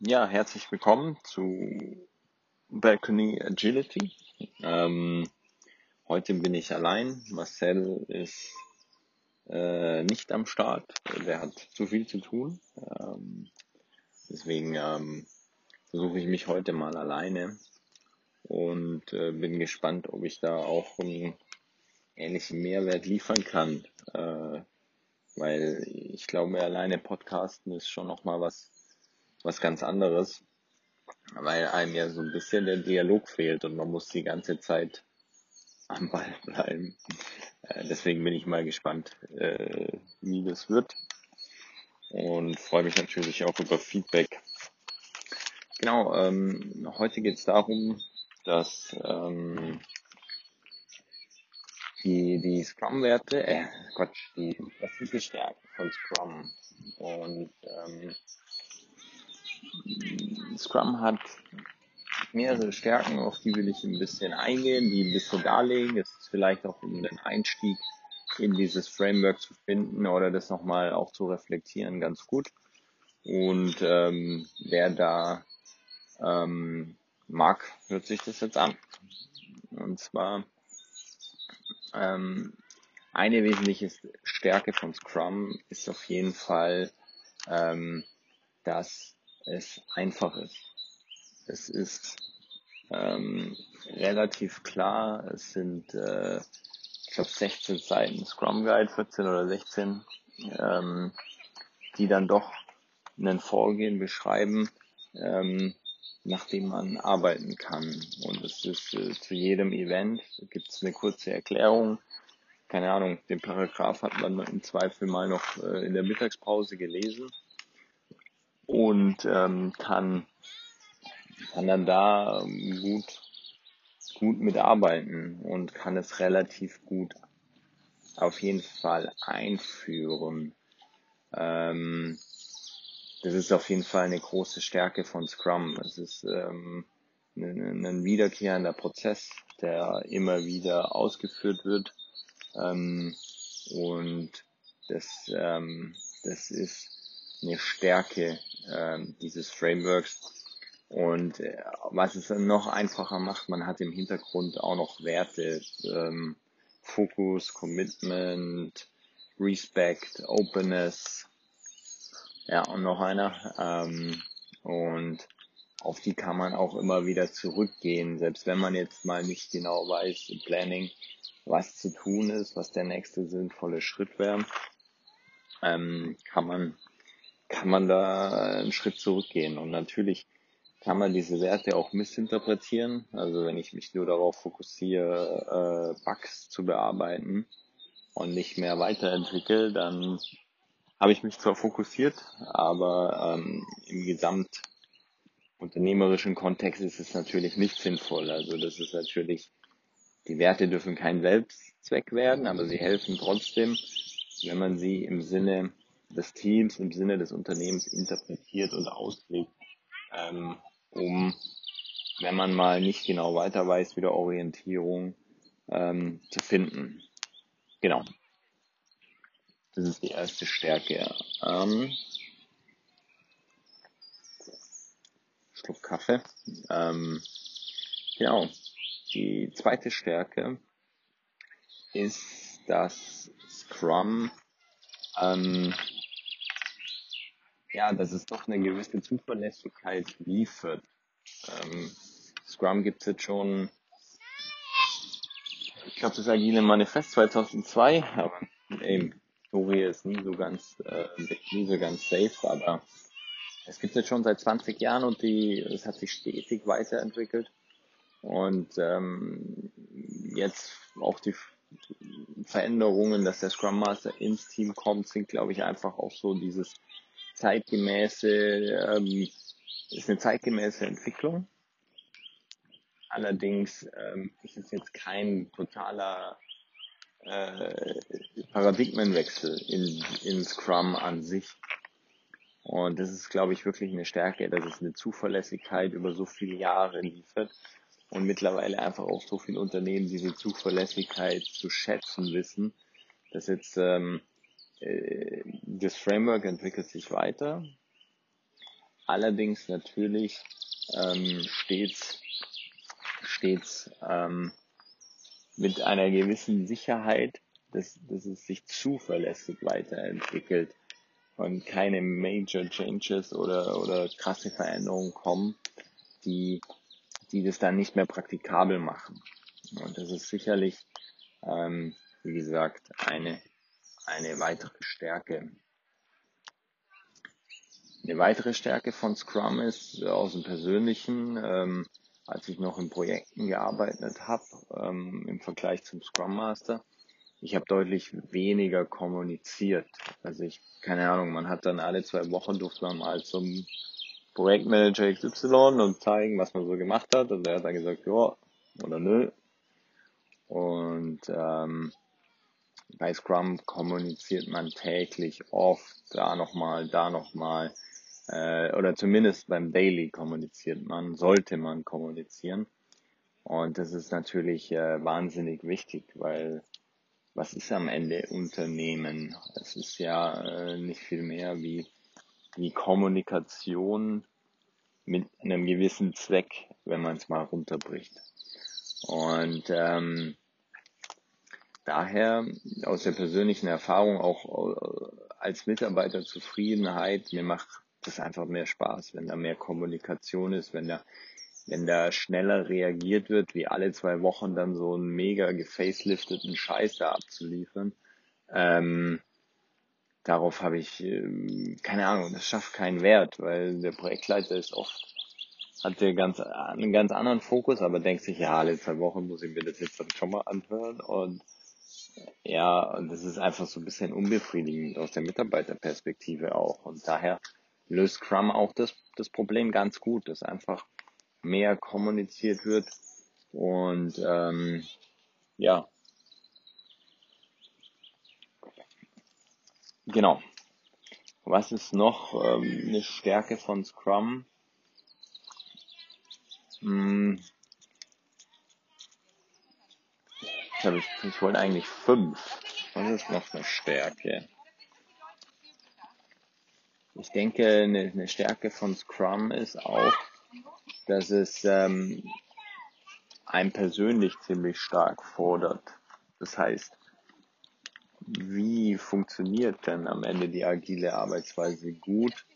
Ja, herzlich willkommen zu Balcony Agility. Ähm, heute bin ich allein. Marcel ist äh, nicht am Start. Der hat zu viel zu tun. Ähm, deswegen ähm, versuche ich mich heute mal alleine und äh, bin gespannt, ob ich da auch einen ähnlichen Mehrwert liefern kann. Äh, weil ich glaube, alleine Podcasten ist schon nochmal was was ganz anderes, weil einem ja so ein bisschen der Dialog fehlt und man muss die ganze Zeit am Ball bleiben. Äh, deswegen bin ich mal gespannt, äh, wie das wird und freue mich natürlich auch über Feedback. Genau, ähm, heute geht es darum, dass ähm, die, die Scrum-Werte, äh, Quatsch, die, die Stärken von Scrum? Und ähm, Scrum hat mehrere Stärken, auf die will ich ein bisschen eingehen, die ein bisschen darlegen. Es ist vielleicht auch um den Einstieg in dieses Framework zu finden oder das nochmal auch zu reflektieren ganz gut. Und ähm, wer da ähm, mag, hört sich das jetzt an. Und zwar ähm, eine wesentliche Stärke von Scrum ist auf jeden Fall, ähm, dass es einfach ist. Es ist ähm, relativ klar, es sind, äh, ich glaube, 16 Seiten Scrum Guide, 14 oder 16, ähm, die dann doch einen Vorgehen beschreiben, ähm, nach dem man arbeiten kann. Und es ist äh, zu jedem Event gibt es eine kurze Erklärung. Keine Ahnung, den Paragraph hat man im Zweifel mal noch äh, in der Mittagspause gelesen und ähm, kann, kann dann da ähm, gut, gut mitarbeiten und kann es relativ gut auf jeden Fall einführen. Ähm, das ist auf jeden Fall eine große Stärke von Scrum. Es ist ähm, ein, ein wiederkehrender Prozess, der immer wieder ausgeführt wird. Ähm, und das, ähm, das ist eine Stärke äh, dieses Frameworks. Und äh, was es noch einfacher macht, man hat im Hintergrund auch noch Werte, ähm, Focus, Commitment, Respect, Openness, ja, und noch einer. Ähm, und auf die kann man auch immer wieder zurückgehen, selbst wenn man jetzt mal nicht genau weiß im Planning, was zu tun ist, was der nächste sinnvolle Schritt wäre, ähm, kann man kann man da einen Schritt zurückgehen. Und natürlich kann man diese Werte auch missinterpretieren. Also wenn ich mich nur darauf fokussiere, äh, Bugs zu bearbeiten und nicht mehr weiterentwickle, dann habe ich mich zwar fokussiert, aber ähm, im gesamt unternehmerischen Kontext ist es natürlich nicht sinnvoll. Also das ist natürlich, die Werte dürfen kein Selbstzweck werden, aber sie helfen trotzdem, wenn man sie im Sinne des Teams im Sinne des Unternehmens interpretiert und auslegt, ähm, um, wenn man mal nicht genau weiter weiß, wieder Orientierung ähm, zu finden. Genau. Das ist die erste Stärke. Ähm, Schluck Kaffee. Ähm, genau. Die zweite Stärke ist, dass Scrum ähm, ja, dass es doch eine gewisse Zuverlässigkeit liefert. Ähm, Scrum gibt's jetzt schon, ich glaube, das Agile Manifest 2002, aber eben, Story ist nie so ganz, äh, nie so ganz safe, aber es gibt jetzt schon seit 20 Jahren und die, es hat sich stetig weiterentwickelt. Und ähm, jetzt auch die Veränderungen, dass der Scrum Master ins Team kommt, sind, glaube ich, einfach auch so dieses zeitgemäße, ähm, ist eine zeitgemäße Entwicklung. Allerdings ähm, ist es jetzt kein totaler äh, Paradigmenwechsel in, in Scrum an sich. Und das ist, glaube ich, wirklich eine Stärke, dass es eine Zuverlässigkeit über so viele Jahre liefert und mittlerweile einfach auch so viele Unternehmen diese Zuverlässigkeit zu schätzen wissen, dass jetzt ähm, äh, das Framework entwickelt sich weiter, allerdings natürlich ähm, stets, stets ähm, mit einer gewissen Sicherheit, dass, dass es sich zuverlässig weiterentwickelt und keine Major Changes oder, oder krasse Veränderungen kommen, die, die das dann nicht mehr praktikabel machen. Und das ist sicherlich, ähm, wie gesagt, eine, eine weitere Stärke. Eine weitere Stärke von Scrum ist aus dem Persönlichen, ähm, als ich noch in Projekten gearbeitet habe, ähm, im Vergleich zum Scrum Master, ich habe deutlich weniger kommuniziert. Also ich, keine Ahnung, man hat dann alle zwei Wochen durfte man mal zum Projektmanager XY und zeigen, was man so gemacht hat. Und der hat dann gesagt, ja oder nö. Und ähm, bei Scrum kommuniziert man täglich oft, da nochmal, da nochmal, äh, oder zumindest beim Daily kommuniziert man, sollte man kommunizieren. Und das ist natürlich äh, wahnsinnig wichtig, weil was ist am Ende Unternehmen? Es ist ja äh, nicht viel mehr wie, wie Kommunikation mit einem gewissen Zweck, wenn man es mal runterbricht. Und ähm, daher aus der persönlichen Erfahrung auch äh, als Mitarbeiterzufriedenheit, mir macht das einfach mehr Spaß, wenn da mehr Kommunikation ist, wenn da wenn da schneller reagiert wird, wie alle zwei Wochen dann so einen mega gefacelifteten Scheiß da abzuliefern. Ähm, darauf habe ich äh, keine Ahnung, das schafft keinen Wert, weil der Projektleiter ist oft hat der ganz einen ganz anderen Fokus, aber denkt sich, ja, alle zwei Wochen muss ich mir das jetzt dann schon mal anhören und ja, und das ist einfach so ein bisschen unbefriedigend aus der Mitarbeiterperspektive auch und daher löst Scrum auch das, das Problem ganz gut, dass einfach mehr kommuniziert wird. Und ähm, ja, genau. Was ist noch ähm, eine Stärke von Scrum? Hm. Ich, hab, ich wollte eigentlich fünf. Was ist noch eine Stärke? Ich denke, eine, eine Stärke von Scrum ist auch, dass es ähm, einen persönlich ziemlich stark fordert. Das heißt, wie funktioniert denn am Ende die agile Arbeitsweise gut?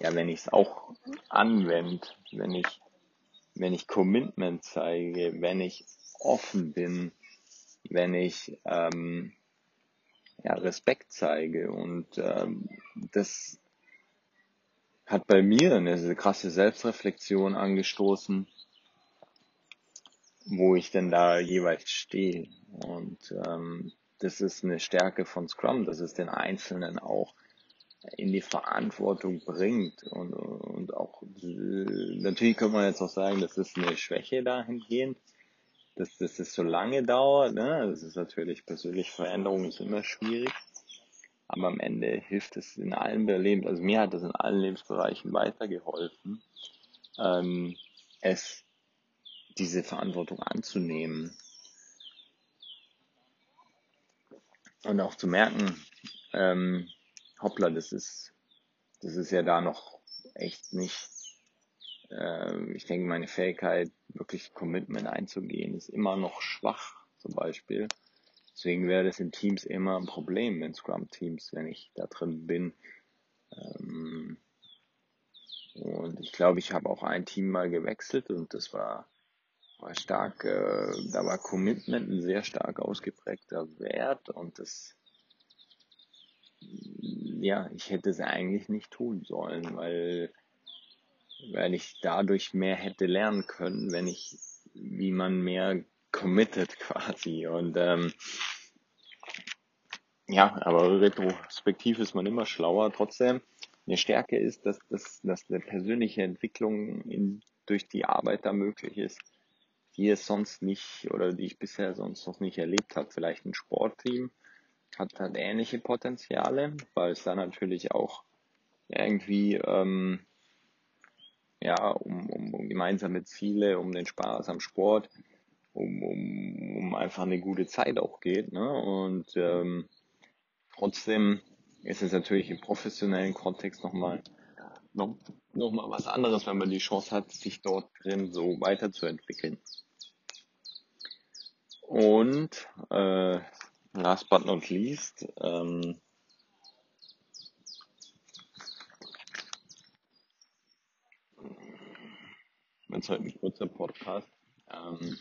Ja, wenn ich es auch anwende, wenn ich, wenn ich Commitment zeige, wenn ich offen bin, wenn ich ähm, ja, Respekt zeige und ähm, das hat bei mir eine krasse Selbstreflexion angestoßen, wo ich denn da jeweils stehe. Und ähm, das ist eine Stärke von Scrum, dass es den Einzelnen auch in die Verantwortung bringt und, und auch natürlich könnte man jetzt auch sagen, das ist eine Schwäche dahingehend, dass, dass es so lange dauert. Ne? Das ist natürlich persönliche Veränderung ist immer schwierig. Aber am Ende hilft es in allen Leben, also mir hat das in allen Lebensbereichen weitergeholfen, ähm, es, diese Verantwortung anzunehmen. Und auch zu merken, ähm, hoppla, das ist, das ist ja da noch echt nicht, äh, ich denke, meine Fähigkeit, wirklich Commitment einzugehen, ist immer noch schwach, zum Beispiel. Deswegen wäre das in Teams immer ein Problem, in Scrum-Teams, wenn ich da drin bin. Ähm, und ich glaube, ich habe auch ein Team mal gewechselt und das war, war stark, äh, da war Commitment ein sehr stark ausgeprägter Wert und das, ja, ich hätte es eigentlich nicht tun sollen, weil, weil ich dadurch mehr hätte lernen können, wenn ich, wie man mehr committed quasi. Und ähm, ja, aber retrospektiv ist man immer schlauer. Trotzdem, eine Stärke ist, dass, dass, dass eine persönliche Entwicklung in, durch die Arbeit da möglich ist, die es sonst nicht oder die ich bisher sonst noch nicht erlebt habe. Vielleicht ein Sportteam hat, hat ähnliche Potenziale, weil es da natürlich auch irgendwie ähm, ja um, um, um gemeinsame Ziele, um den Spaß am Sport um, um, um einfach eine gute Zeit auch geht. Ne? Und ähm, trotzdem ist es natürlich im professionellen Kontext nochmal noch, noch mal was anderes, wenn man die Chance hat, sich dort drin so weiterzuentwickeln. Und äh, last but not least, ähm, wenn es heute ein kurzer Podcast, ähm,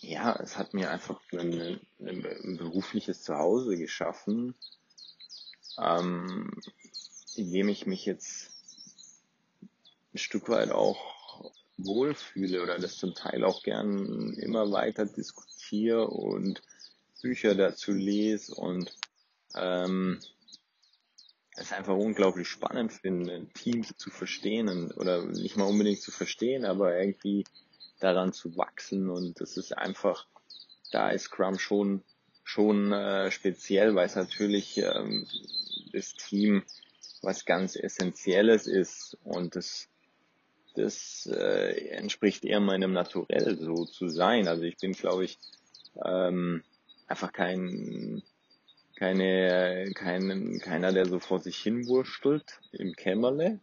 ja, es hat mir einfach ein, ein, berufliches Zuhause geschaffen, ähm, in dem ich mich jetzt ein Stück weit auch wohlfühle oder das zum Teil auch gern immer weiter diskutiere und Bücher dazu lese und ähm, es einfach unglaublich spannend finde, Teams zu verstehen oder nicht mal unbedingt zu verstehen, aber irgendwie daran zu wachsen und das ist einfach, da ist Scrum schon schon äh, speziell, weil es natürlich ähm, das Team was ganz Essentielles ist und das das äh, entspricht eher meinem Naturell so zu sein. Also ich bin, glaube ich, ähm, einfach kein keine kein, keiner, der so vor sich hin wurstelt im Kämmerle,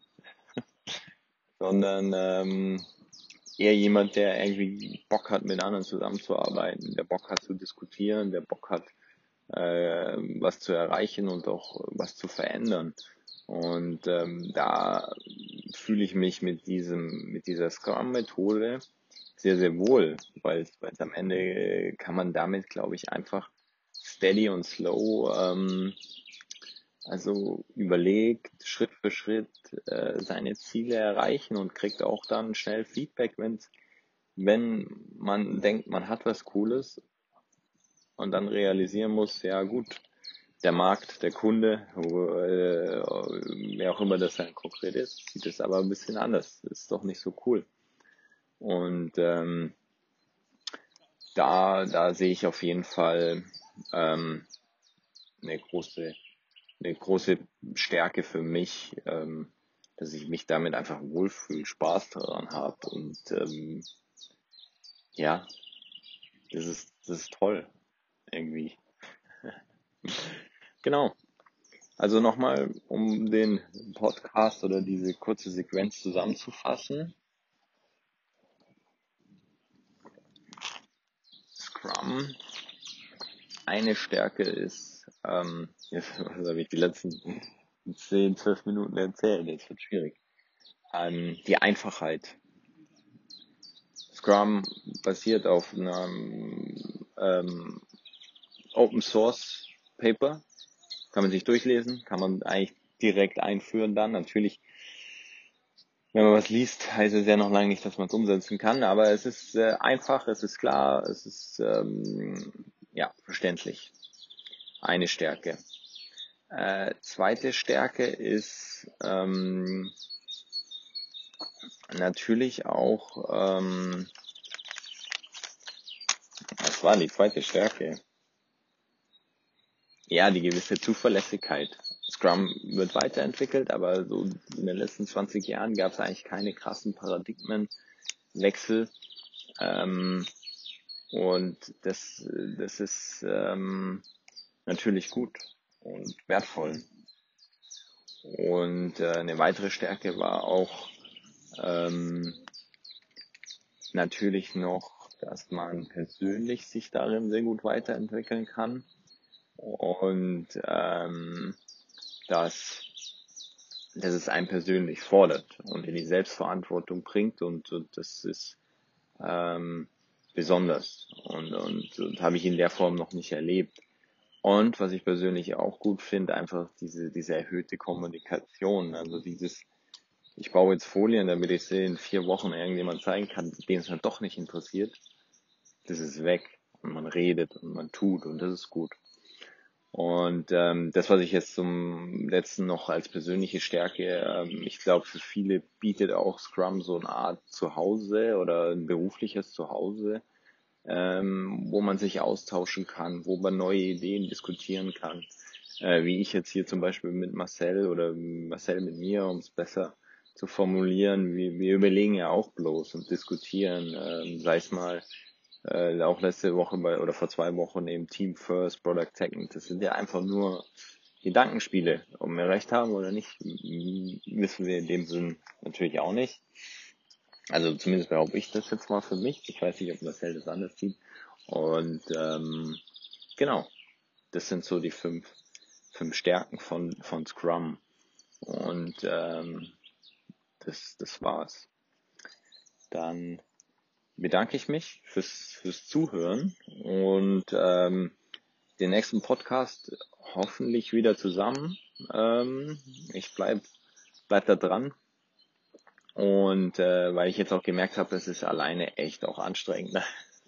sondern ähm, eher jemand, der irgendwie Bock hat, mit anderen zusammenzuarbeiten, der Bock hat zu diskutieren, der Bock hat, äh, was zu erreichen und auch was zu verändern. Und ähm, da fühle ich mich mit diesem, mit dieser Scrum-Methode sehr, sehr wohl, weil es am Ende kann man damit, glaube ich, einfach steady und slow ähm, also überlegt, Schritt für Schritt äh, seine Ziele erreichen und kriegt auch dann schnell Feedback, wenn's, wenn man denkt, man hat was Cooles und dann realisieren muss, ja gut, der Markt, der Kunde, äh, wer auch immer das dann konkret ist, sieht es aber ein bisschen anders. Ist doch nicht so cool. Und ähm, da, da sehe ich auf jeden Fall ähm, eine große eine große Stärke für mich, ähm, dass ich mich damit einfach wohlfühle, Spaß daran habe und ähm, ja, das ist, das ist toll irgendwie. genau. Also nochmal, um den Podcast oder diese kurze Sequenz zusammenzufassen. Scrum. Eine Stärke ist ähm, Jetzt habe ich die letzten 10, 12 Minuten erzählt. Jetzt wird schwierig. Ähm, die Einfachheit. Scrum basiert auf einem ähm, Open Source Paper. Kann man sich durchlesen, kann man eigentlich direkt einführen dann. Natürlich, wenn man was liest, heißt es ja noch lange nicht, dass man es umsetzen kann, aber es ist äh, einfach, es ist klar, es ist ähm, ja verständlich. Eine Stärke. Äh, zweite Stärke ist ähm, natürlich auch, ähm, was war die zweite Stärke? Ja, die gewisse Zuverlässigkeit. Scrum wird weiterentwickelt, aber so in den letzten 20 Jahren gab es eigentlich keine krassen Paradigmenwechsel. Ähm, und das, das ist ähm, natürlich gut und wertvoll. Und äh, eine weitere Stärke war auch ähm, natürlich noch, dass man persönlich sich darin sehr gut weiterentwickeln kann und ähm, dass, dass es einen persönlich fordert und in die Selbstverantwortung bringt und, und das ist ähm, besonders und, und, und habe ich in der Form noch nicht erlebt. Und was ich persönlich auch gut finde, einfach diese, diese erhöhte Kommunikation. Also dieses, ich baue jetzt Folien, damit ich sie in vier Wochen irgendjemand zeigen kann, den es dann doch nicht interessiert. Das ist weg. Und man redet und man tut und das ist gut. Und ähm, das, was ich jetzt zum letzten noch als persönliche Stärke, ähm, ich glaube, für viele bietet auch Scrum so eine Art Zuhause oder ein berufliches Zuhause ähm, wo man sich austauschen kann, wo man neue Ideen diskutieren kann. Äh, wie ich jetzt hier zum Beispiel mit Marcel oder Marcel mit mir, um es besser zu formulieren. Wir, wir überlegen ja auch bloß und diskutieren, ähm, sei es mal äh, auch letzte Woche bei oder vor zwei Wochen eben Team First, Product Technik. Das sind ja einfach nur Gedankenspiele. Ob wir recht haben oder nicht, wissen wir in dem Sinn natürlich auch nicht. Also zumindest behaupte ich das jetzt mal für mich. Ich weiß nicht, ob Marcel das anders sieht. Und ähm, genau, das sind so die fünf, fünf Stärken von, von Scrum. Und ähm, das, das war's. Dann bedanke ich mich fürs, fürs Zuhören und ähm, den nächsten Podcast hoffentlich wieder zusammen. Ähm, ich bleib, bleib da dran. Und äh, weil ich jetzt auch gemerkt habe, es ist alleine echt auch anstrengend.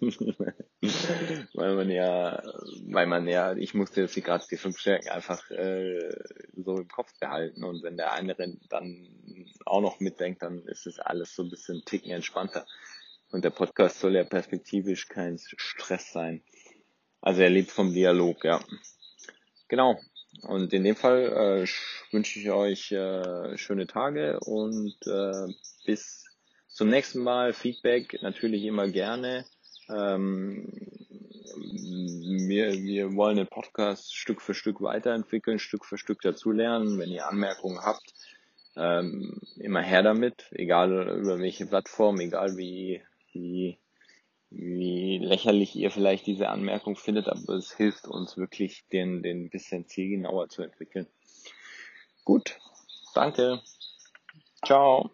weil man ja, weil man ja, ich musste jetzt gerade die fünf Stärken einfach äh, so im Kopf behalten und wenn der andere dann auch noch mitdenkt, dann ist es alles so ein bisschen ticken entspannter. Und der Podcast soll ja perspektivisch kein Stress sein. Also er lebt vom Dialog, ja. Genau. Und in dem Fall äh, wünsche ich euch äh, schöne Tage und äh, bis zum nächsten Mal. Feedback natürlich immer gerne. Ähm, wir, wir wollen den Podcast Stück für Stück weiterentwickeln, Stück für Stück dazulernen. Wenn ihr Anmerkungen habt, ähm, immer her damit, egal über welche Plattform, egal wie, wie wie lächerlich ihr vielleicht diese Anmerkung findet, aber es hilft uns wirklich, den, den bisschen zielgenauer zu entwickeln. Gut, danke. Ciao.